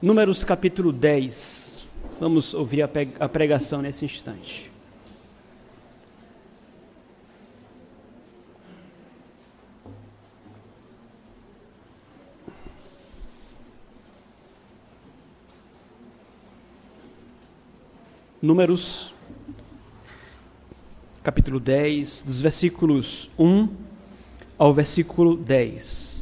Números capítulo 10. Vamos ouvir a pregação nesse instante. Números capítulo 10, dos versículos 1 ao versículo 10.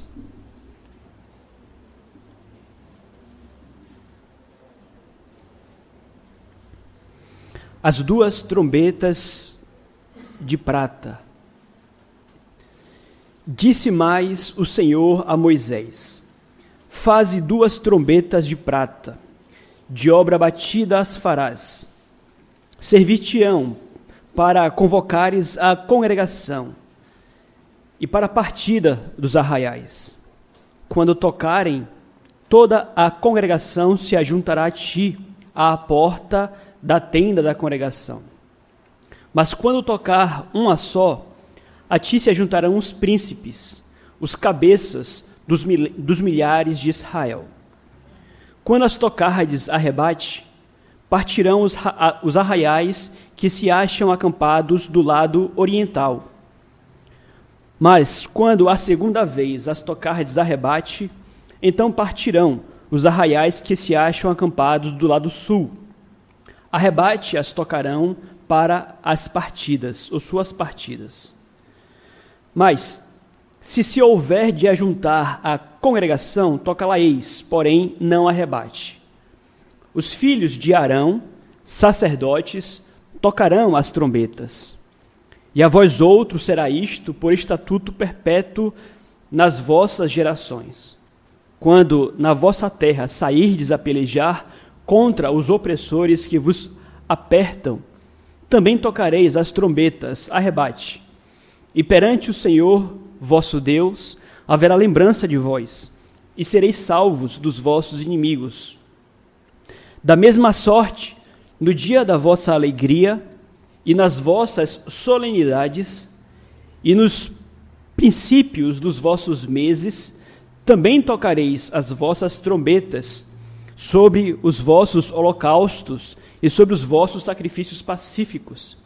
As duas trombetas de prata. Disse mais o Senhor a Moisés: Faze duas trombetas de prata, de obra batida as farás. Servir-te-ão para convocares a congregação e para a partida dos arraiais. Quando tocarem, toda a congregação se ajuntará a ti à porta da tenda da congregação. Mas quando tocar uma só, a ti se juntarão os príncipes, os cabeças dos, mil, dos milhares de Israel. Quando as tocardes a rebate, partirão os, os arraiais que se acham acampados do lado oriental. Mas quando a segunda vez as tocardes a rebate, então partirão os arraiais que se acham acampados do lado sul arrebate as tocarão para as partidas, ou suas partidas. Mas, se se houver de ajuntar a congregação, toca-la-eis, porém não arrebate. Os filhos de Arão, sacerdotes, tocarão as trombetas. E a vós outros será isto por estatuto perpétuo nas vossas gerações. Quando na vossa terra sairdes a pelejar contra os opressores que vos apertam. Também tocareis as trombetas, arrebate. E perante o Senhor vosso Deus haverá lembrança de vós, e sereis salvos dos vossos inimigos. Da mesma sorte, no dia da vossa alegria e nas vossas solenidades e nos princípios dos vossos meses, também tocareis as vossas trombetas sobre os vossos holocaustos e sobre os vossos sacrifícios pacíficos,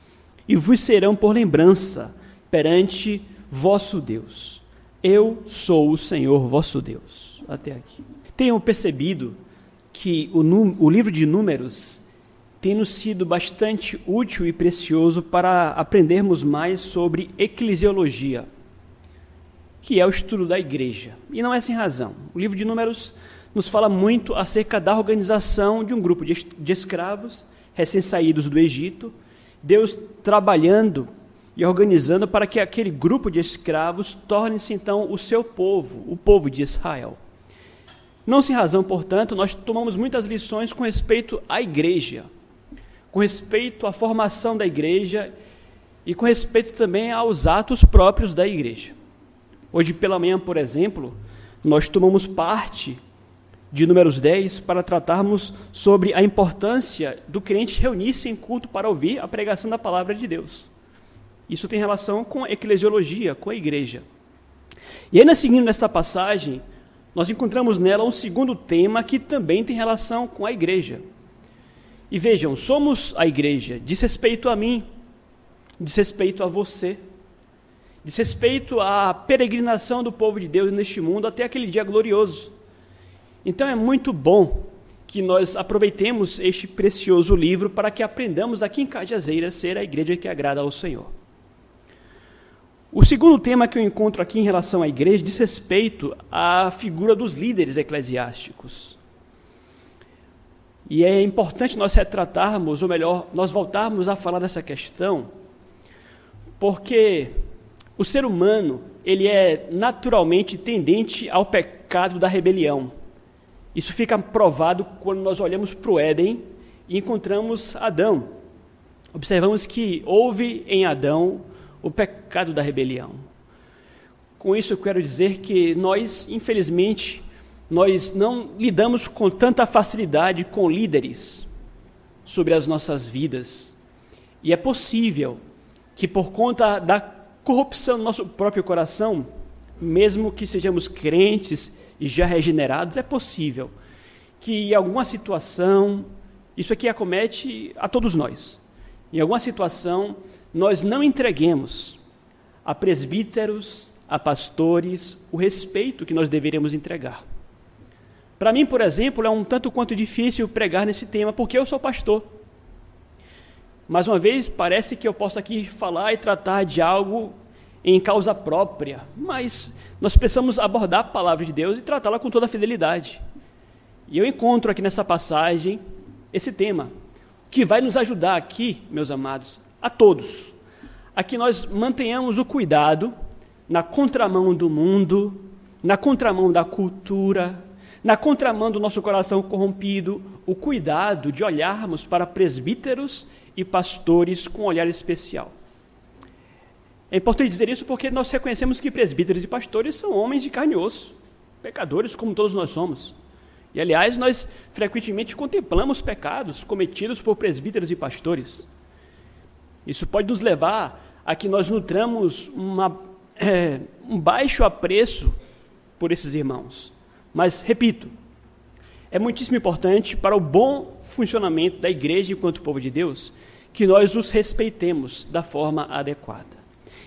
e vos serão por lembrança perante vosso Deus. Eu sou o Senhor vosso Deus. Até aqui. Tenham percebido que o, o livro de Números tem nos sido bastante útil e precioso para aprendermos mais sobre eclesiologia, que é o estudo da igreja. E não é sem razão. O livro de Números nos fala muito acerca da organização de um grupo de, escravos recém-saídos do Egito, Deus trabalhando e organizando para que aquele grupo de escravos torne-se então o seu povo, o povo de Israel. Não sem razão, portanto, nós tomamos muitas lições com respeito à igreja, com respeito à formação da igreja e com respeito também aos atos próprios da igreja. Hoje pela manhã, por exemplo, nós tomamos parte de Números 10 para tratarmos sobre a importância do crente reunir-se em culto para ouvir a pregação da palavra de Deus. Isso tem relação com a eclesiologia, com a igreja. E ainda seguindo nesta passagem, nós encontramos nela um segundo tema que também tem relação com a igreja. E vejam, somos a igreja, diz respeito a mim, diz respeito a você, diz respeito à peregrinação do povo de Deus neste mundo até aquele dia glorioso então é muito bom que nós aproveitemos este precioso livro para que aprendamos aqui em Cajazeira a ser a igreja que agrada ao Senhor. O segundo tema que eu encontro aqui em relação à igreja diz respeito à figura dos líderes eclesiásticos. E é importante nós retratarmos, ou melhor, nós voltarmos a falar dessa questão, porque o ser humano, ele é naturalmente tendente ao pecado da rebelião. Isso fica provado quando nós olhamos para o Éden e encontramos Adão. Observamos que houve em Adão o pecado da rebelião. Com isso eu quero dizer que nós, infelizmente, nós não lidamos com tanta facilidade com líderes sobre as nossas vidas. E é possível que por conta da corrupção do nosso próprio coração, mesmo que sejamos crentes e já regenerados, é possível que em alguma situação, isso aqui acomete a todos nós, em alguma situação nós não entreguemos a presbíteros, a pastores, o respeito que nós deveríamos entregar. Para mim, por exemplo, é um tanto quanto difícil pregar nesse tema, porque eu sou pastor. Mais uma vez, parece que eu posso aqui falar e tratar de algo em causa própria, mas nós precisamos abordar a palavra de Deus e tratá-la com toda a fidelidade. E eu encontro aqui nessa passagem esse tema, que vai nos ajudar aqui, meus amados, a todos, a que nós mantenhamos o cuidado na contramão do mundo, na contramão da cultura, na contramão do nosso coração corrompido, o cuidado de olharmos para presbíteros e pastores com um olhar especial. É importante dizer isso porque nós reconhecemos que presbíteros e pastores são homens de carne e osso, pecadores como todos nós somos. E aliás, nós frequentemente contemplamos pecados cometidos por presbíteros e pastores. Isso pode nos levar a que nós nutramos uma, é, um baixo apreço por esses irmãos. Mas, repito, é muitíssimo importante para o bom funcionamento da igreja enquanto povo de Deus que nós os respeitemos da forma adequada.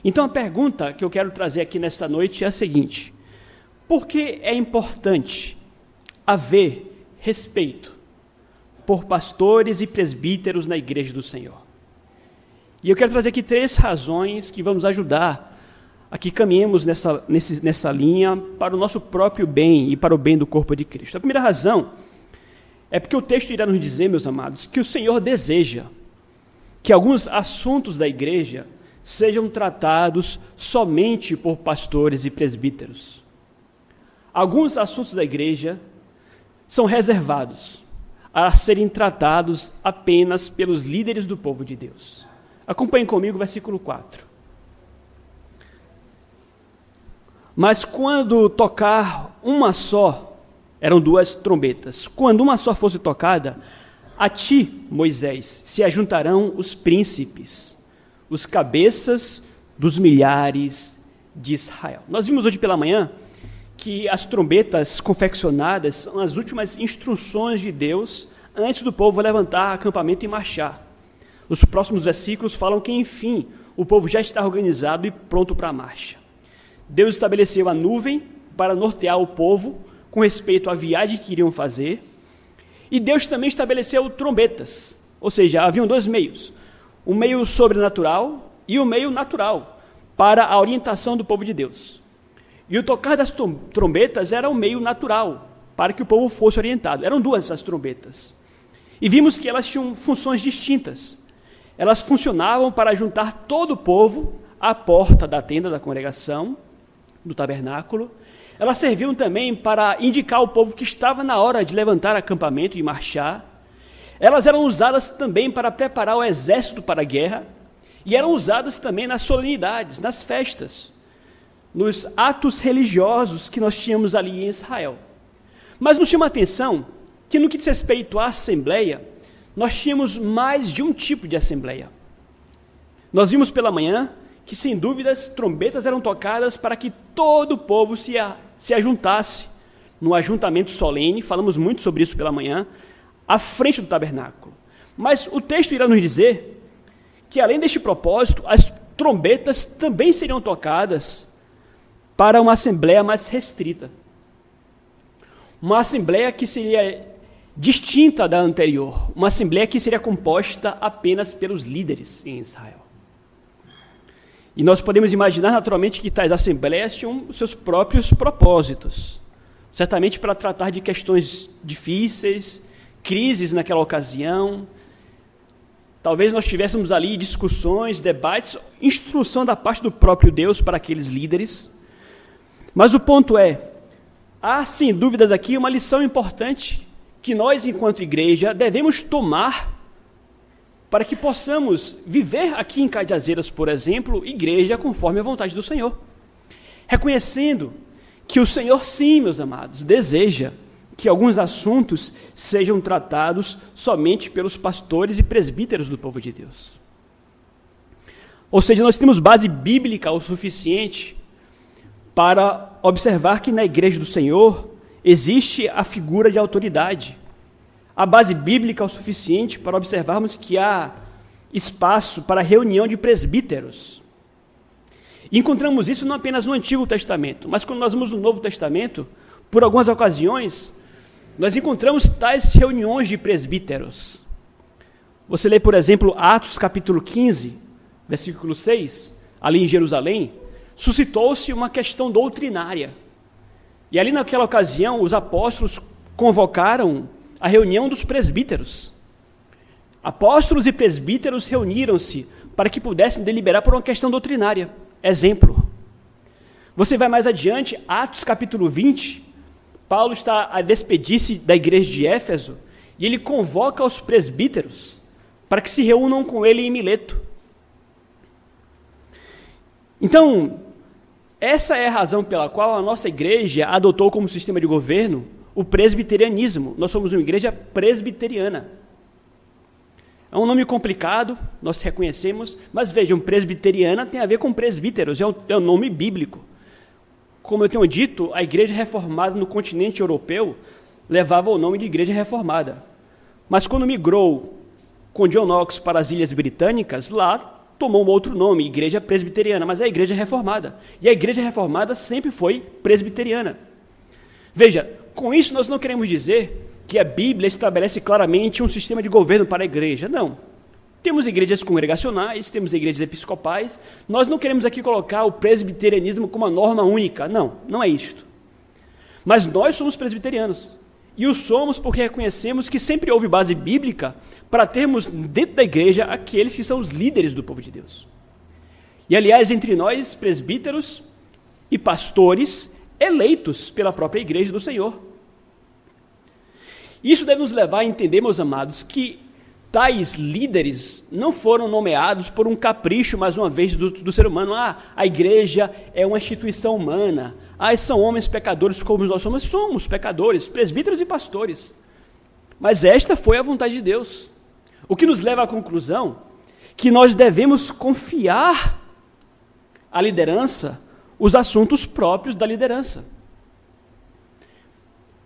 Então, a pergunta que eu quero trazer aqui nesta noite é a seguinte: por que é importante haver respeito por pastores e presbíteros na igreja do Senhor? E eu quero trazer aqui três razões que vão nos ajudar a que caminhemos nessa, nesse, nessa linha para o nosso próprio bem e para o bem do corpo de Cristo. A primeira razão é porque o texto irá nos dizer, meus amados, que o Senhor deseja que alguns assuntos da igreja sejam tratados somente por pastores e presbíteros. Alguns assuntos da igreja são reservados a serem tratados apenas pelos líderes do povo de Deus. Acompanhe comigo o versículo 4. Mas quando tocar uma só, eram duas trombetas, quando uma só fosse tocada, a ti, Moisés, se ajuntarão os príncipes, os cabeças dos milhares de Israel. Nós vimos hoje pela manhã que as trombetas confeccionadas são as últimas instruções de Deus antes do povo levantar acampamento e marchar. Os próximos versículos falam que, enfim, o povo já está organizado e pronto para a marcha. Deus estabeleceu a nuvem para nortear o povo com respeito à viagem que iriam fazer. E Deus também estabeleceu trombetas, ou seja, haviam dois meios: o meio sobrenatural e o meio natural para a orientação do povo de Deus. E o tocar das trombetas era o meio natural para que o povo fosse orientado. Eram duas as trombetas. E vimos que elas tinham funções distintas. Elas funcionavam para juntar todo o povo à porta da tenda da congregação, do tabernáculo. Elas serviam também para indicar ao povo que estava na hora de levantar acampamento e marchar. Elas eram usadas também para preparar o exército para a guerra. E eram usadas também nas solenidades, nas festas, nos atos religiosos que nós tínhamos ali em Israel. Mas nos chama a atenção que, no que diz respeito à assembleia, nós tínhamos mais de um tipo de assembleia. Nós vimos pela manhã que, sem dúvidas, trombetas eram tocadas para que todo o povo se, a, se ajuntasse no ajuntamento solene, falamos muito sobre isso pela manhã, à frente do tabernáculo. Mas o texto irá nos dizer que, além deste propósito, as trombetas também seriam tocadas para uma assembleia mais restrita. Uma assembleia que seria distinta da anterior, uma assembleia que seria composta apenas pelos líderes em Israel. E nós podemos imaginar naturalmente que tais assembleias tinham seus próprios propósitos, certamente para tratar de questões difíceis, crises naquela ocasião. Talvez nós tivéssemos ali discussões, debates, instrução da parte do próprio Deus para aqueles líderes. Mas o ponto é, há sem dúvidas aqui uma lição importante que nós, enquanto igreja, devemos tomar para que possamos viver aqui em Cajazeiras, por exemplo, igreja conforme a vontade do Senhor. Reconhecendo que o Senhor, sim, meus amados, deseja que alguns assuntos sejam tratados somente pelos pastores e presbíteros do povo de Deus. Ou seja, nós temos base bíblica o suficiente para observar que na igreja do Senhor existe a figura de autoridade, a base bíblica é o suficiente para observarmos que há espaço para reunião de presbíteros. Encontramos isso não apenas no Antigo Testamento, mas quando nós vamos no Novo Testamento, por algumas ocasiões, nós encontramos tais reuniões de presbíteros. Você lê, por exemplo, Atos capítulo 15, versículo 6, ali em Jerusalém, suscitou-se uma questão doutrinária. E ali naquela ocasião, os apóstolos convocaram a reunião dos presbíteros. Apóstolos e presbíteros reuniram-se para que pudessem deliberar por uma questão doutrinária. Exemplo. Você vai mais adiante, Atos capítulo 20, Paulo está a despedir-se da igreja de Éfeso e ele convoca os presbíteros para que se reúnam com ele em Mileto. Então, essa é a razão pela qual a nossa igreja adotou como sistema de governo o presbiterianismo. Nós somos uma igreja presbiteriana. É um nome complicado, nós reconhecemos, mas vejam, presbiteriana tem a ver com presbíteros, é um, é um nome bíblico. Como eu tenho dito, a igreja reformada no continente europeu levava o nome de igreja reformada. Mas quando migrou com John Knox para as Ilhas Britânicas, lá tomou um outro nome, igreja presbiteriana, mas é a igreja reformada. E a igreja reformada sempre foi presbiteriana. Veja, com isso, nós não queremos dizer que a Bíblia estabelece claramente um sistema de governo para a igreja. Não. Temos igrejas congregacionais, temos igrejas episcopais. Nós não queremos aqui colocar o presbiterianismo como uma norma única. Não, não é isto. Mas nós somos presbiterianos. E o somos porque reconhecemos que sempre houve base bíblica para termos dentro da igreja aqueles que são os líderes do povo de Deus. E aliás, entre nós, presbíteros e pastores, eleitos pela própria igreja do Senhor. Isso deve nos levar a entender, meus amados, que tais líderes não foram nomeados por um capricho, mais uma vez, do, do, ser humano. Ah, a igreja é uma instituição humana. Ah, são homens pecadores como nós somos. Somos pecadores, presbíteros e pastores. Mas esta foi a vontade de Deus. O que nos leva à conclusão que nós devemos confiar à liderança os assuntos próprios da liderança.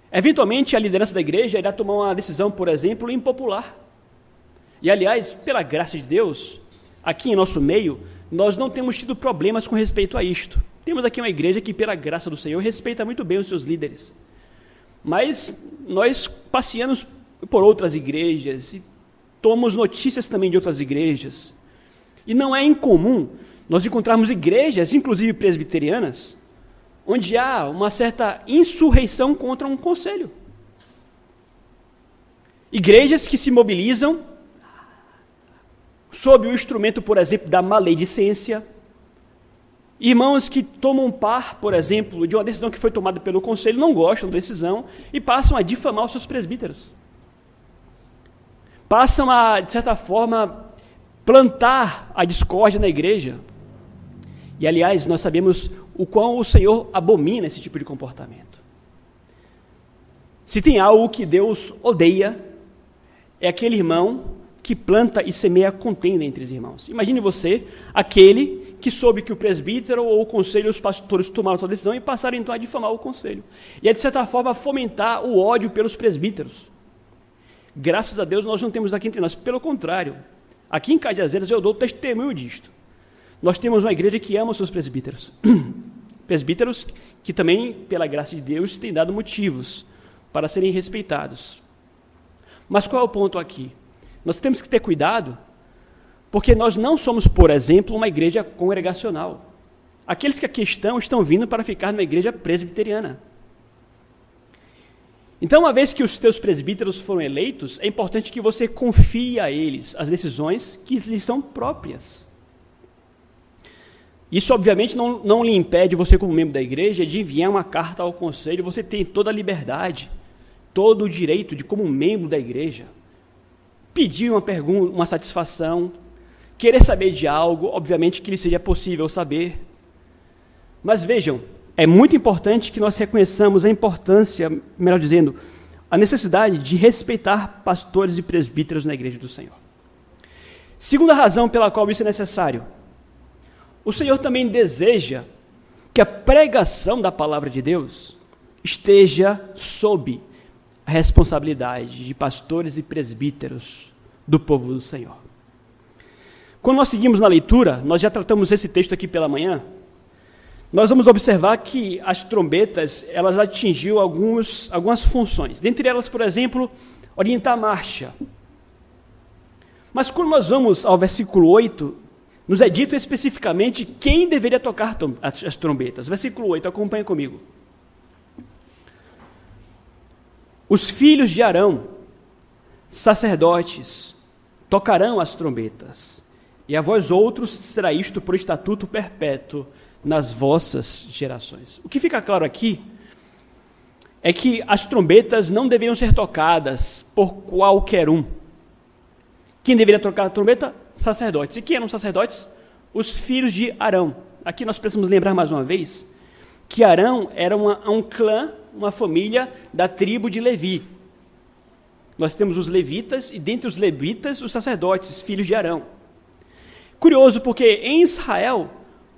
Eventualmente, a liderança da igreja irá tomar uma decisão, por exemplo, impopular. E, aliás, pela graça de Deus, aqui em nosso meio, nós não temos tido problemas com respeito a isto. Temos aqui uma igreja que, pela graça do Senhor, respeita muito bem os seus líderes. Mas nós passeamos por outras igrejas e tomamos notícias também de outras igrejas. E não é incomum nós encontrarmos igrejas, inclusive presbiterianas, onde há uma certa insurreição contra um conselho. Igrejas que se mobilizam sob o instrumento, por exemplo, da maledicência. Irmãos que tomam par, por exemplo, de uma decisão que foi tomada pelo conselho, não gostam da decisão e passam a difamar os seus presbíteros. Passam a, de certa forma, plantar a discórdia na igreja. E, aliás, nós sabemos o quão o Senhor abomina esse tipo de comportamento. Se tem algo que Deus odeia, é aquele irmão que planta e semeia contenda entre os irmãos. Imagine você, aquele que soube que o presbítero ou o conselho, os pastores tomaram sua decisão e passaram então a difamar o conselho. E é de certa forma fomentar o ódio pelos presbíteros. Graças a Deus nós não temos aqui entre nós, pelo contrário. Aqui em Cajazeiras eu dou testemunho disto. Nós temos uma igreja que ama os seus presbíteros. presbíteros que também, pela graça de Deus, têm dado motivos para serem respeitados. Mas qual é o ponto aqui? Nós temos que ter cuidado, porque nós não somos, por exemplo, uma igreja congregacional. Aqueles que aqui estão, estão vindo para ficar numa igreja presbiteriana. Então, uma vez que os teus presbíteros foram eleitos, é importante que você confie a eles as decisões que lhes são próprias. Isso, obviamente, não, não lhe impede você, como membro da igreja, de enviar uma carta ao conselho. Você tem toda a liberdade, todo o direito de, como membro da igreja, pedir uma pergunta, uma satisfação, querer saber de algo, obviamente que lhe seja possível saber. Mas vejam, é muito importante que nós reconheçamos a importância, melhor dizendo, a necessidade de respeitar pastores e presbíteros na igreja do Senhor. Segunda razão pela qual isso é necessário o Senhor também deseja que a pregação da palavra de Deus esteja sob a responsabilidade de pastores e presbíteros do povo do Senhor. Quando nós seguimos na leitura, nós já tratamos esse texto aqui pela manhã, nós vamos observar que as trombetas, elas atingiam alguns, algumas funções. Dentre elas, por exemplo, orientar a marcha. Mas quando nós vamos ao versículo 8, nos é dito especificamente quem deveria tocar as trombetas. Versículo 8, acompanha comigo. Os filhos de Arão, sacerdotes, tocarão as trombetas, e a vós outros será isto por estatuto perpétuo nas vossas gerações. O que fica claro aqui é que as trombetas não deveriam ser tocadas por qualquer um. Quem deveria tocar a trombeta? Sacerdotes. E quem eram sacerdotes? Os filhos de Arão. Aqui nós precisamos lembrar mais uma vez que Arão era uma, um clã, uma família da tribo de Levi. Nós temos os levitas e dentre os levitas os sacerdotes, filhos de Arão. Curioso porque em Israel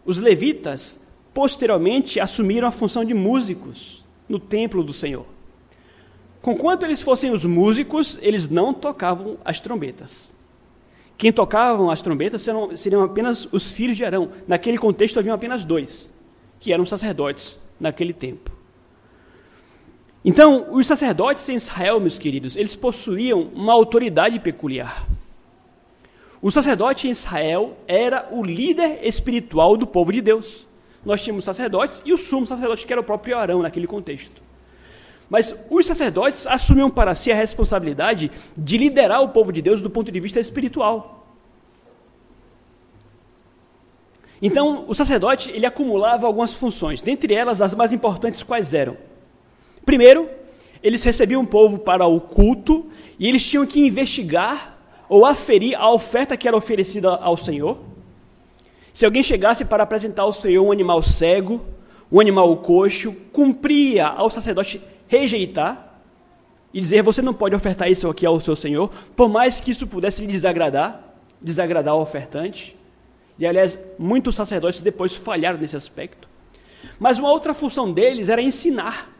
os levitas posteriormente assumiram a função de músicos no templo do Senhor. Conquanto eles fossem os músicos, eles não tocavam as trombetas. Quem tocavam as trombetas seriam, seriam apenas os filhos de Arão. Naquele contexto haviam apenas dois, que eram sacerdotes naquele tempo. Então, os sacerdotes em Israel, meus queridos, eles possuíam uma autoridade peculiar. O sacerdote em Israel era o líder espiritual do povo de Deus. Nós tínhamos sacerdotes e o sumo sacerdote, que era o próprio Arão naquele contexto. Mas os sacerdotes assumiam para si a responsabilidade de liderar o povo de Deus do ponto de vista espiritual. Então, o sacerdote ele acumulava algumas funções, dentre elas as mais importantes quais eram? Primeiro, eles recebiam o povo para o culto e eles tinham que investigar ou aferir a oferta que era oferecida ao Senhor. Se alguém chegasse para apresentar ao Senhor um animal cego, um animal coxo, cumpria ao sacerdote rejeitar e dizer: Você não pode ofertar isso aqui ao seu Senhor, por mais que isso pudesse lhe desagradar, desagradar o ofertante. E aliás, muitos sacerdotes depois falharam nesse aspecto. Mas uma outra função deles era ensinar.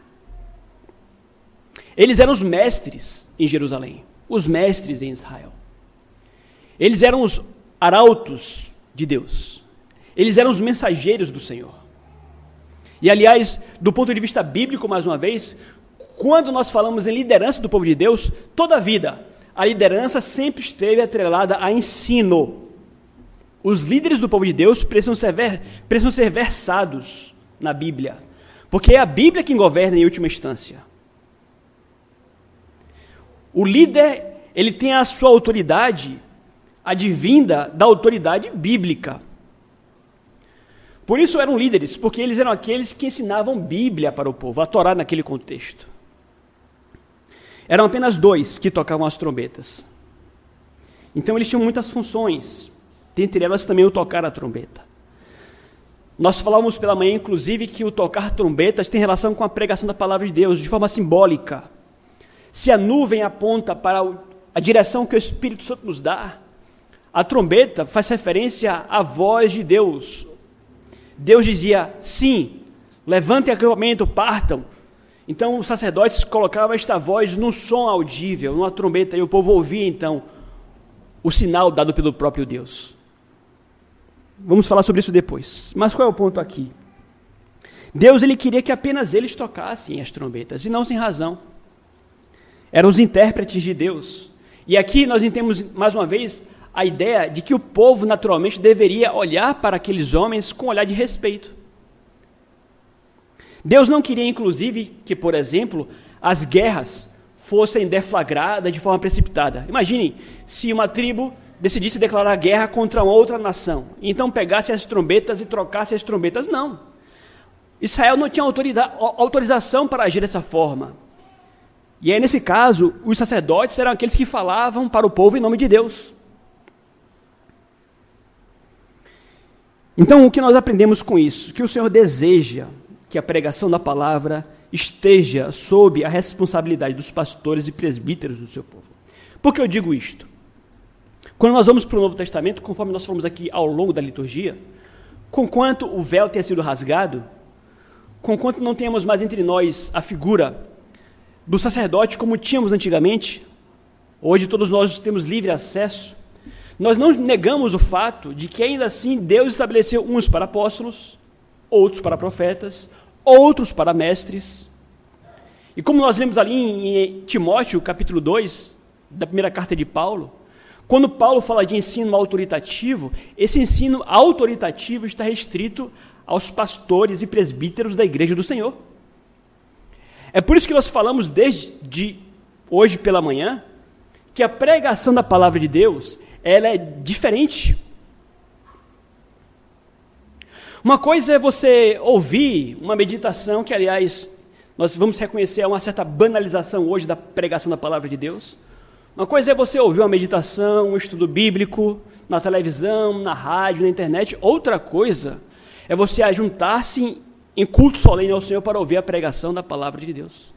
Eles eram os mestres em Jerusalém, os mestres em Israel. Eles eram os arautos de Deus. Eles eram os mensageiros do Senhor. E aliás, do ponto de vista bíblico, mais uma vez, quando nós falamos em liderança do povo de Deus, toda a vida, a liderança sempre esteve atrelada a ensino. Os líderes do povo de Deus precisam ser, precisam ser versados na Bíblia, porque é a Bíblia quem governa em última instância. O líder, ele tem a sua autoridade advinda da autoridade bíblica. Por isso eram líderes, porque eles eram aqueles que ensinavam Bíblia para o povo, a Torá naquele contexto. Eram apenas dois que tocavam as trombetas. Então eles tinham muitas funções, dentre elas também o tocar a trombeta. Nós falávamos pela manhã, inclusive, que o tocar trombetas tem relação com a pregação da palavra de Deus, de forma simbólica. Se a nuvem aponta para a direção que o Espírito Santo nos dá, a trombeta faz referência à voz de Deus. Deus dizia: sim, levantem acampamento, partam. Então os sacerdotes colocavam esta voz num som audível, numa trombeta, e o povo ouvia então o sinal dado pelo próprio Deus. Vamos falar sobre isso depois. Mas qual é o ponto aqui? Deus ele queria que apenas eles tocassem as trombetas, e não sem razão. Eram os intérpretes de Deus. E aqui nós entendemos mais uma vez a ideia de que o povo naturalmente deveria olhar para aqueles homens com um olhar de respeito. Deus não queria, inclusive, que, por exemplo, as guerras fossem deflagradas de forma precipitada. Imaginem se uma tribo decidisse declarar guerra contra outra nação, então pegasse as trombetas e trocasse as trombetas. Não. Israel não tinha autorização para agir dessa forma. E aí, nesse caso, os sacerdotes eram aqueles que falavam para o povo em nome de Deus. Então, o que nós aprendemos com isso? Que o Senhor deseja que a pregação da palavra esteja sob a responsabilidade dos pastores e presbíteros do seu povo. Por que eu digo isto? Quando nós vamos para o Novo Testamento, conforme nós fomos aqui ao longo da liturgia, conquanto o véu tenha sido rasgado, conquanto não tenhamos mais entre nós a figura do sacerdote como tínhamos antigamente, hoje todos nós temos livre acesso, nós não negamos o fato de que ainda assim Deus estabeleceu uns para apóstolos, outros para profetas, outros para mestres. E como nós lemos ali em Timóteo, capítulo 2, da primeira carta de Paulo, quando Paulo fala de ensino autoritativo, esse ensino autoritativo está restrito aos pastores e presbíteros da igreja do Senhor. É por isso que nós falamos desde hoje pela manhã que a pregação da palavra de Deus, ela é diferente. Uma coisa é você ouvir uma meditação que aliás nós vamos reconhecer uma certa banalização hoje da pregação da palavra de Deus. Uma coisa é você ouvir uma meditação, um estudo bíblico na televisão, na rádio, na internet. Outra coisa é você ajuntar-se em culto solene ao Senhor para ouvir a pregação da palavra de Deus.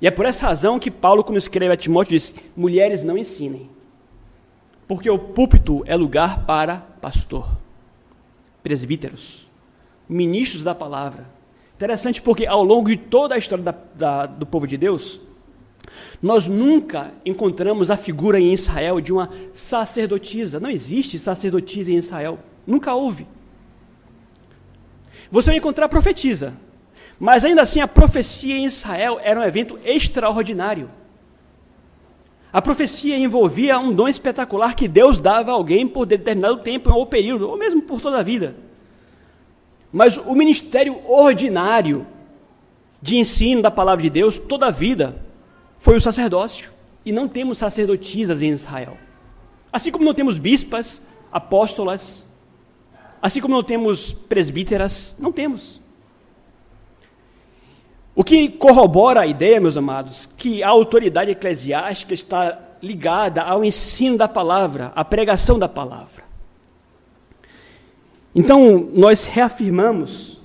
E é por essa razão que Paulo, quando escreve a Timóteo, diz: mulheres não ensinem, porque o púlpito é lugar para pastor, presbíteros, ministros da palavra. Interessante porque ao longo de toda a história da, da, do povo de Deus, nós nunca encontramos a figura em Israel de uma sacerdotisa. Não existe sacerdotisa em Israel. Nunca houve. Você vai encontrar profetisa. Mas ainda assim, a profecia em Israel era um evento extraordinário. A profecia envolvia um dom espetacular que Deus dava a alguém por determinado tempo ou período, ou mesmo por toda a vida. Mas o ministério ordinário de ensino da palavra de Deus, toda a vida, foi o sacerdócio. E não temos sacerdotisas em Israel. Assim como não temos bispas, apóstolas, assim como não temos presbíteras, não temos. O que corrobora a ideia, meus amados, que a autoridade eclesiástica está ligada ao ensino da palavra, à pregação da palavra. Então, nós reafirmamos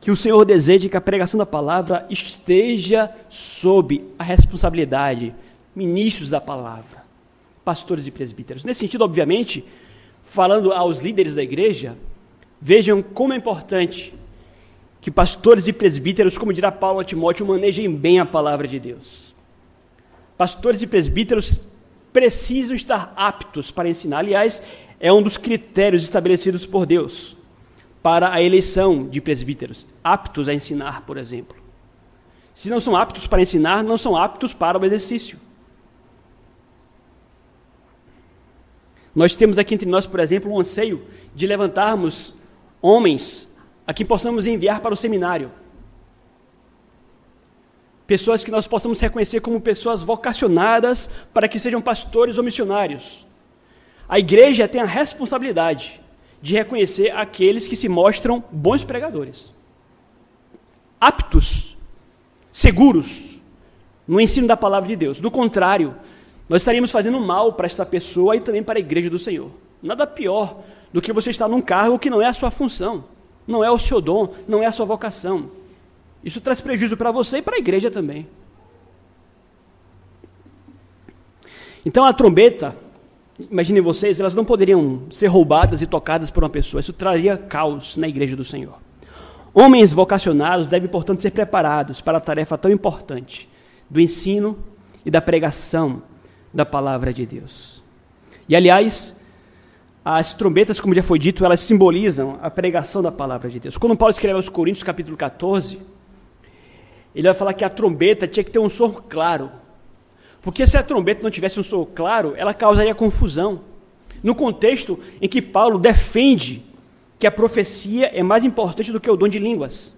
que o Senhor deseja que a pregação da palavra esteja sob a responsabilidade, ministros da palavra, pastores e presbíteros. Nesse sentido, obviamente, falando aos líderes da igreja, vejam como é importante que pastores e presbíteros, como dirá Paulo a Timóteo, manejem bem a palavra de Deus. Pastores e presbíteros precisam estar aptos para ensinar. Aliás, é um dos critérios estabelecidos por Deus para a eleição de presbíteros, aptos a ensinar, por exemplo. Se não são aptos para ensinar, não são aptos para o exercício. Nós temos aqui entre nós, por exemplo, um anseio de levantarmos homens a quem possamos enviar para o seminário. Pessoas que nós possamos reconhecer como pessoas vocacionadas para que sejam pastores ou missionários. A igreja tem a responsabilidade de reconhecer aqueles que se mostram bons pregadores, aptos, seguros no ensino da palavra de Deus. Do contrário, nós estaríamos fazendo mal para esta pessoa e também para a igreja do Senhor. Nada pior do que você estar num cargo que não é a sua função, não é o seu dom, não é a sua vocação. Isso traz prejuízo para você e para a igreja também. Então a trombeta imaginem vocês, elas não poderiam ser roubadas e tocadas por uma pessoa. Isso traria caos na igreja do Senhor. Homens vocacionados devem, portanto, ser preparados para a tarefa tão importante do ensino e da pregação da palavra de Deus. E, aliás, as trombetas, como já foi dito, elas simbolizam a pregação da palavra de Deus. Quando Paulo escreve aos Coríntios, capítulo 14, ele vai falar que a trombeta tinha que ter um som claro, porque se a trombeta não tivesse um som claro, ela causaria confusão. No contexto em que Paulo defende que a profecia é mais importante do que o dom de línguas.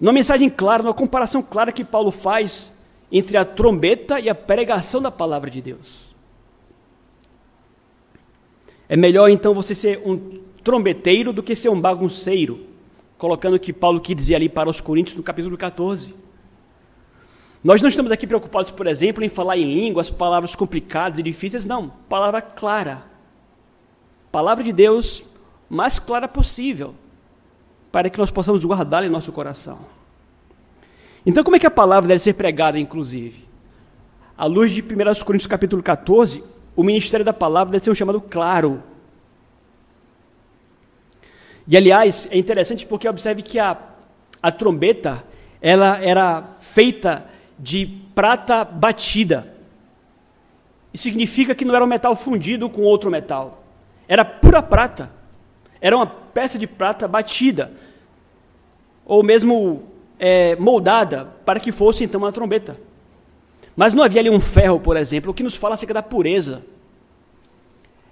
Numa mensagem clara, numa comparação clara que Paulo faz entre a trombeta e a pregação da palavra de Deus. É melhor então você ser um trombeteiro do que ser um bagunceiro, colocando o que Paulo quis dizer ali para os Coríntios no capítulo 14. Nós não estamos aqui preocupados, por exemplo, em falar em línguas, palavras complicadas e difíceis, não. Palavra clara. Palavra de Deus mais clara possível, para que nós possamos guardá-la em nosso coração. Então, como é que a palavra deve ser pregada, inclusive? À luz de 1 Coríntios capítulo 14, o ministério da palavra deve ser um chamado claro. E, aliás, é interessante porque observe que a, a trombeta ela era feita de prata batida. Isso significa que não era um metal fundido com outro metal. Era pura prata. Era uma peça de prata batida. Ou mesmo é, moldada para que fosse então uma trombeta. Mas não havia ali um ferro, por exemplo, o que nos fala acerca da pureza.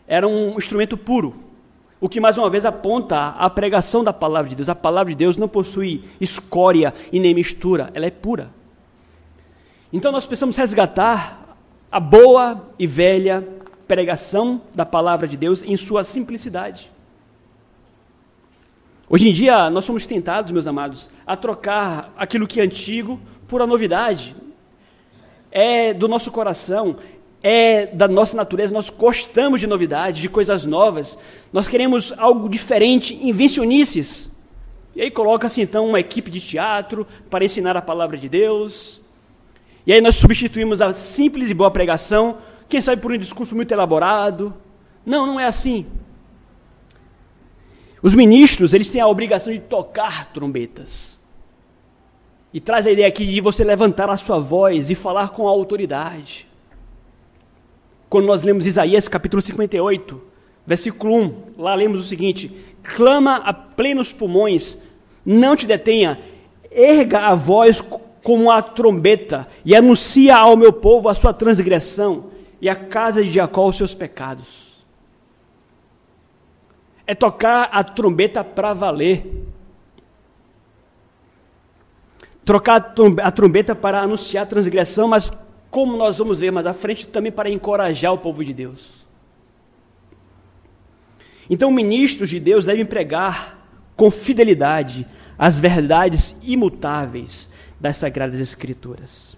Era um instrumento puro. O que mais uma vez aponta a pregação da palavra de Deus. A palavra de Deus não possui escória e nem mistura, ela é pura. Então nós precisamos resgatar a boa e velha pregação da palavra de Deus em sua simplicidade. Hoje em dia, nós somos tentados, meus amados, a trocar aquilo que é antigo por a novidade. É do nosso coração, é da nossa natureza, nós gostamos de novidades, de coisas novas. Nós queremos algo diferente, invencionices. E aí coloca-se então uma equipe de teatro para ensinar a palavra de Deus. E aí nós substituímos a simples e boa pregação, quem sabe por um discurso muito elaborado. Não, não é assim. Os ministros, eles têm a obrigação de tocar trombetas. E traz a ideia aqui de você levantar a sua voz e falar com autoridade. Quando nós lemos Isaías capítulo 58, versículo 1, lá lemos o seguinte: clama a plenos pulmões, não te detenha, erga a voz como a trombeta e anuncia ao meu povo a sua transgressão e à casa de Jacó os seus pecados é tocar a trombeta para valer. Trocar a trombeta para anunciar a transgressão, mas como nós vamos ver mais à frente, também para encorajar o povo de Deus. Então, ministros de Deus devem pregar com fidelidade as verdades imutáveis das Sagradas Escrituras.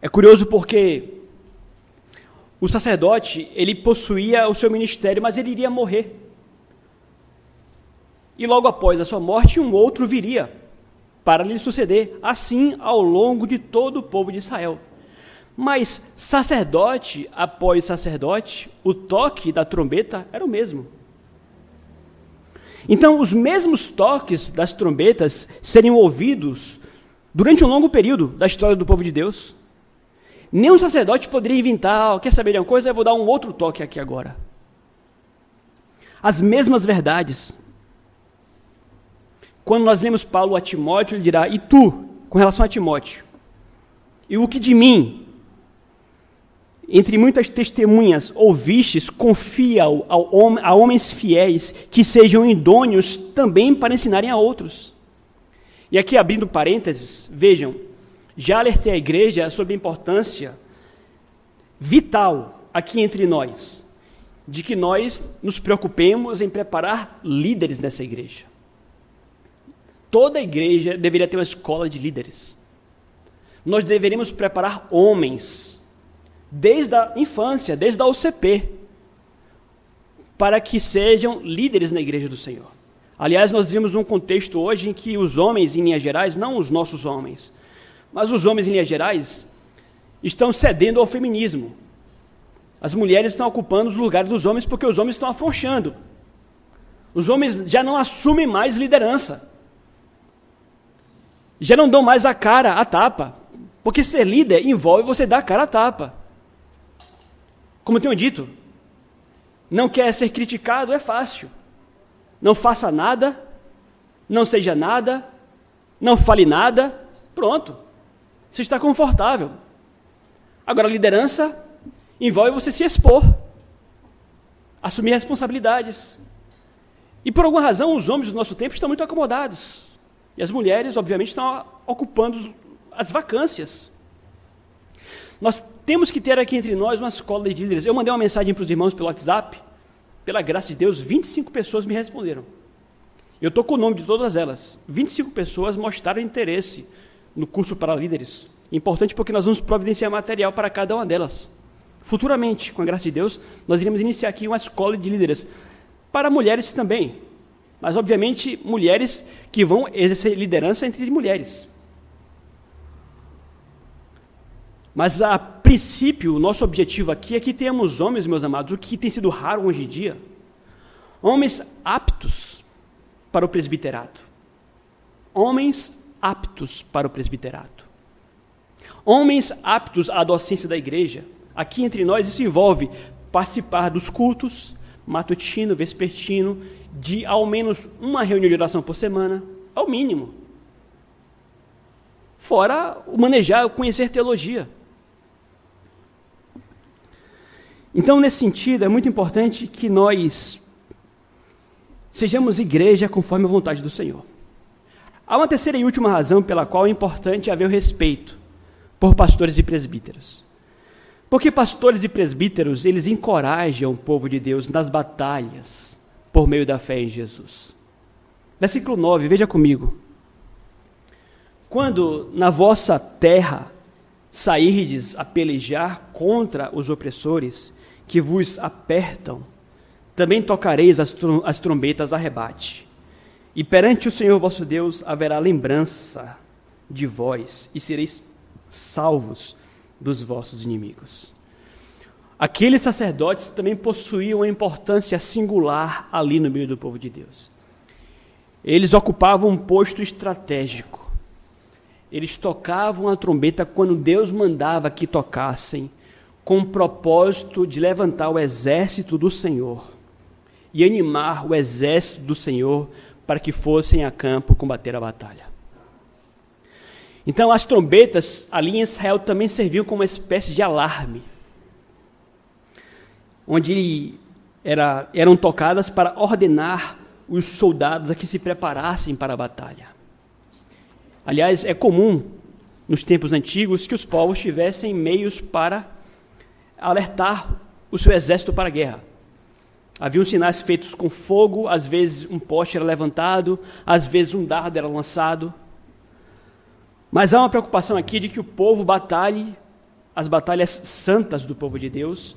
É curioso porque o sacerdote, ele possuía o seu ministério, mas ele iria morrer. E logo após a sua morte, um outro viria para lhe suceder, assim ao longo de todo o povo de Israel. Mas sacerdote após sacerdote, o toque da trombeta era o mesmo. Então, os mesmos toques das trombetas seriam ouvidos durante um longo período da história do povo de Deus. Nenhum sacerdote poderia inventar, quer saber de uma coisa? Eu vou dar um outro toque aqui agora. As mesmas verdades. Quando nós lemos Paulo a Timóteo, ele dirá: E tu, com relação a Timóteo, e o que de mim, entre muitas testemunhas, ouvistes, confia ao, a homens fiéis que sejam idôneos também para ensinarem a outros. E aqui, abrindo parênteses, vejam, já alertei a igreja sobre a importância vital aqui entre nós, de que nós nos preocupemos em preparar líderes nessa igreja. Toda igreja deveria ter uma escola de líderes. Nós deveríamos preparar homens, desde a infância, desde a UCP, para que sejam líderes na igreja do Senhor. Aliás, nós vivemos num contexto hoje em que os homens, em linhas gerais, não os nossos homens, mas os homens, em linhas gerais, estão cedendo ao feminismo. As mulheres estão ocupando os lugares dos homens porque os homens estão afrouxando. Os homens já não assumem mais liderança. Já não dão mais a cara a tapa. Porque ser líder envolve você dar a cara a tapa. Como tenho dito, não quer ser criticado é fácil. Não faça nada, não seja nada, não fale nada, pronto. Você está confortável. Agora, a liderança envolve você se expor, assumir responsabilidades. E por alguma razão, os homens do nosso tempo estão muito acomodados. E as mulheres, obviamente, estão ocupando as vacâncias. Nós temos que ter aqui entre nós uma escola de líderes. Eu mandei uma mensagem para os irmãos pelo WhatsApp. Pela graça de Deus, 25 pessoas me responderam. Eu estou com o nome de todas elas. 25 pessoas mostraram interesse no curso para líderes. Importante porque nós vamos providenciar material para cada uma delas. Futuramente, com a graça de Deus, nós iremos iniciar aqui uma escola de líderes para mulheres também. Mas, obviamente, mulheres que vão exercer liderança entre mulheres. Mas, a princípio, o nosso objetivo aqui é que tenhamos homens, meus amados, o que tem sido raro hoje em dia, homens aptos para o presbiterato. Homens aptos para o presbiterato. Homens aptos à docência da igreja. Aqui entre nós isso envolve participar dos cultos, matutino, vespertino, de ao menos uma reunião de oração por semana, ao mínimo. Fora o manejar, conhecer teologia. Então, nesse sentido, é muito importante que nós sejamos igreja conforme a vontade do Senhor. Há uma terceira e última razão pela qual é importante haver o respeito por pastores e presbíteros. Porque pastores e presbíteros, eles encorajam o povo de Deus nas batalhas por meio da fé em Jesus. Versículo 9, veja comigo. Quando na vossa terra sairdes a pelejar contra os opressores que vos apertam, também tocareis as, as trombetas a rebate. E perante o Senhor vosso Deus haverá lembrança de vós, e sereis salvos dos vossos inimigos. Aqueles sacerdotes também possuíam uma importância singular ali no meio do povo de Deus. Eles ocupavam um posto estratégico. Eles tocavam a trombeta quando Deus mandava que tocassem, com o propósito de levantar o exército do Senhor e animar o exército do Senhor para que fossem a campo combater a batalha. Então, as trombetas ali em Israel também serviam como uma espécie de alarme, onde era, eram tocadas para ordenar os soldados a que se preparassem para a batalha. Aliás, é comum nos tempos antigos que os povos tivessem meios para alertar o seu exército para a guerra. Haviam sinais feitos com fogo, às vezes um poste era levantado, às vezes um dardo era lançado. Mas há uma preocupação aqui de que o povo batalhe as batalhas santas do povo de Deus,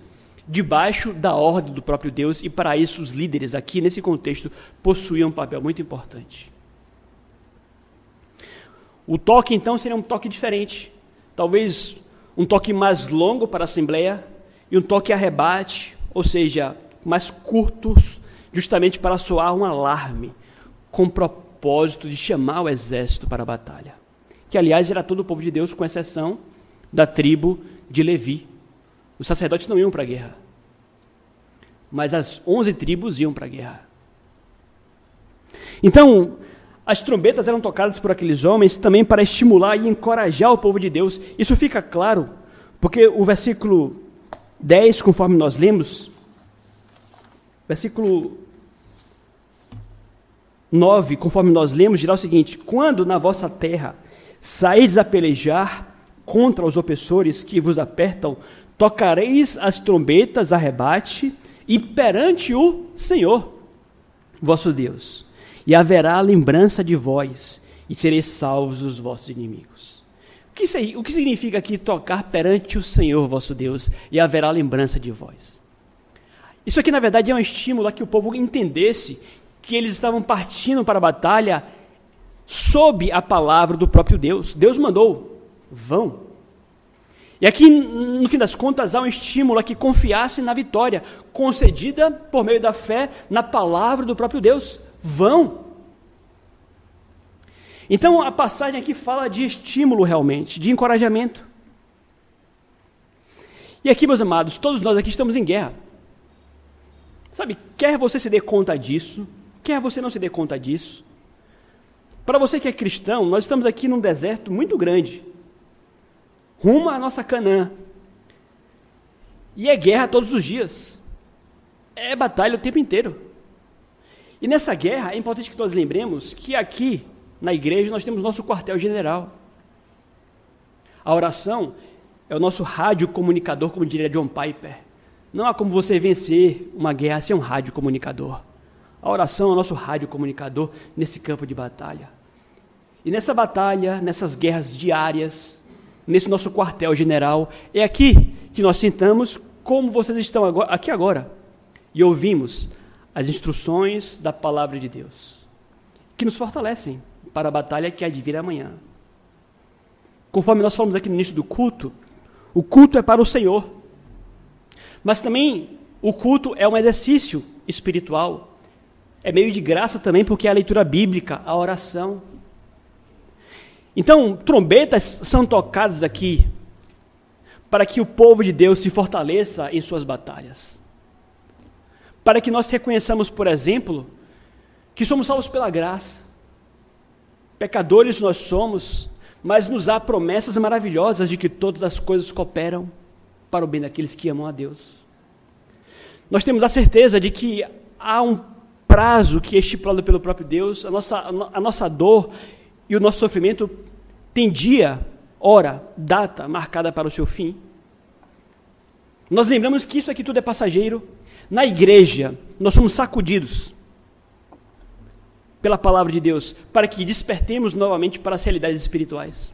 debaixo da ordem do próprio Deus, e para isso os líderes aqui, nesse contexto, possuíam um papel muito importante. O toque, então, seria um toque diferente. Talvez um toque mais longo para a Assembleia e um toque a rebate, ou seja, mais curtos, justamente para soar um alarme, com propósito de chamar o exército para a batalha que aliás era todo o povo de Deus, com exceção da tribo de Levi. Os sacerdotes não iam para a guerra, mas as onze tribos iam para a guerra. Então, as trombetas eram tocadas por aqueles homens também para estimular e encorajar o povo de Deus. Isso fica claro, porque o versículo 10, conforme nós lemos, versículo 9, conforme nós lemos, dirá o seguinte: Quando na vossa terra Saídes a pelejar contra os opressores que vos apertam, tocareis as trombetas a rebate e perante o Senhor, vosso Deus, e haverá lembrança de vós, e sereis salvos dos vossos inimigos. O que, o que significa aqui tocar perante o Senhor, vosso Deus, e haverá lembrança de vós? Isso aqui, na verdade, é um estímulo a que o povo entendesse que eles estavam partindo para a batalha sob a palavra do próprio Deus. Deus mandou, vão. E aqui, no fim das contas, há um estímulo a que confiasse na vitória, concedida por meio da fé na palavra do próprio Deus. Vão. Então, a passagem aqui fala de estímulo realmente, de encorajamento. E aqui, meus amados, todos nós aqui estamos em guerra. Sabe, quer você se dê conta disso, quer você não se dê conta disso, para você que é cristão, nós estamos aqui num deserto muito grande, rumo à nossa Canaã. E é guerra todos os dias. É batalha o tempo inteiro. E nessa guerra é importante que nós lembremos que aqui na igreja nós temos nosso quartel-general. A oração é o nosso rádio comunicador, como diria John Piper. Não há como você vencer uma guerra sem um rádio comunicador. A oração é o nosso rádio comunicador nesse campo de batalha. E nessa batalha, nessas guerras diárias, nesse nosso quartel-general, é aqui que nós sentamos como vocês estão agora, aqui agora e ouvimos as instruções da palavra de Deus, que nos fortalecem para a batalha que há de vir amanhã. Conforme nós falamos aqui no início do culto, o culto é para o Senhor, mas também o culto é um exercício espiritual, é meio de graça também, porque é a leitura bíblica, a oração. Então, trombetas são tocadas aqui para que o povo de Deus se fortaleça em suas batalhas. Para que nós reconheçamos, por exemplo, que somos salvos pela graça. Pecadores nós somos, mas nos há promessas maravilhosas de que todas as coisas cooperam para o bem daqueles que amam a Deus. Nós temos a certeza de que há um prazo que é estipulado pelo próprio Deus, a nossa, a nossa dor e o nosso sofrimento tem dia, hora, data marcada para o seu fim. Nós lembramos que isso aqui tudo é passageiro. Na igreja, nós somos sacudidos pela palavra de Deus para que despertemos novamente para as realidades espirituais.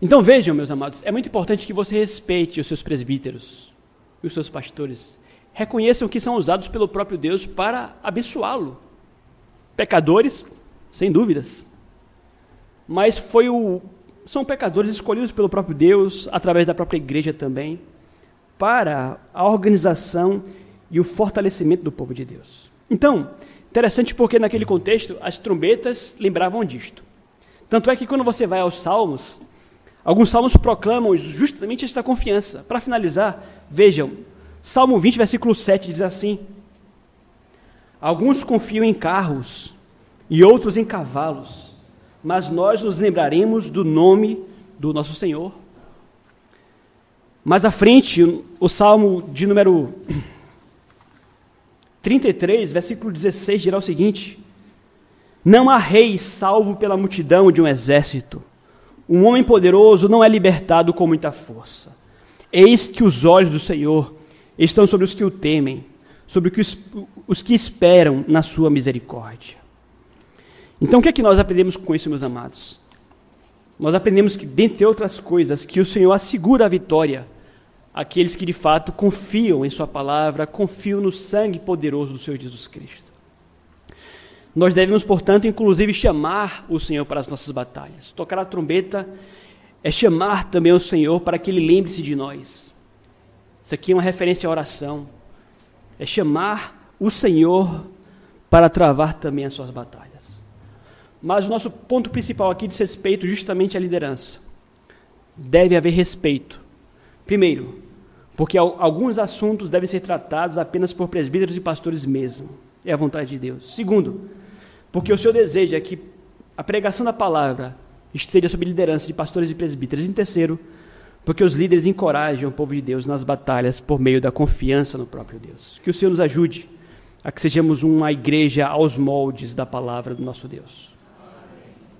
Então vejam, meus amados, é muito importante que você respeite os seus presbíteros e os seus pastores. Reconheçam que são usados pelo próprio Deus para abençoá-lo. Pecadores, sem dúvidas. Mas foi o, são pecadores escolhidos pelo próprio Deus, através da própria igreja também, para a organização e o fortalecimento do povo de Deus. Então, interessante porque naquele contexto as trombetas lembravam disto. Tanto é que quando você vai aos Salmos, alguns salmos proclamam justamente esta confiança. Para finalizar, vejam, Salmo 20, versículo 7 diz assim: Alguns confiam em carros e outros em cavalos, mas nós nos lembraremos do nome do nosso Senhor. Mais à frente, o Salmo de número 33, versículo 16, dirá o seguinte: Não há rei salvo pela multidão de um exército. Um homem poderoso não é libertado com muita força. Eis que os olhos do Senhor estão sobre os que o temem, sobre os, que esperam na sua misericórdia. Então, o que é que nós aprendemos com isso, meus amados? Nós aprendemos que, dentre outras coisas, que o Senhor assegura a vitória àqueles que de fato confiam em Sua palavra, confiam no sangue poderoso do Senhor Jesus Cristo. Nós devemos, portanto, inclusive chamar o Senhor para as nossas batalhas. Tocar a trombeta é chamar também o Senhor para que Ele lembre-se de nós. Isso aqui é uma referência à oração. É chamar o Senhor para travar também as suas batalhas. Mas o nosso ponto principal aqui diz respeito justamente à liderança. Deve haver respeito. Primeiro, porque alguns assuntos devem ser tratados apenas por presbíteros e pastores mesmo. É a vontade de Deus. Segundo, porque o Senhor deseja que a pregação da palavra esteja sob liderança de pastores e presbíteros. E terceiro, porque os líderes encorajam o povo de Deus nas batalhas por meio da confiança no próprio Deus. Que o Senhor nos ajude a que sejamos uma igreja aos moldes da palavra do nosso Deus.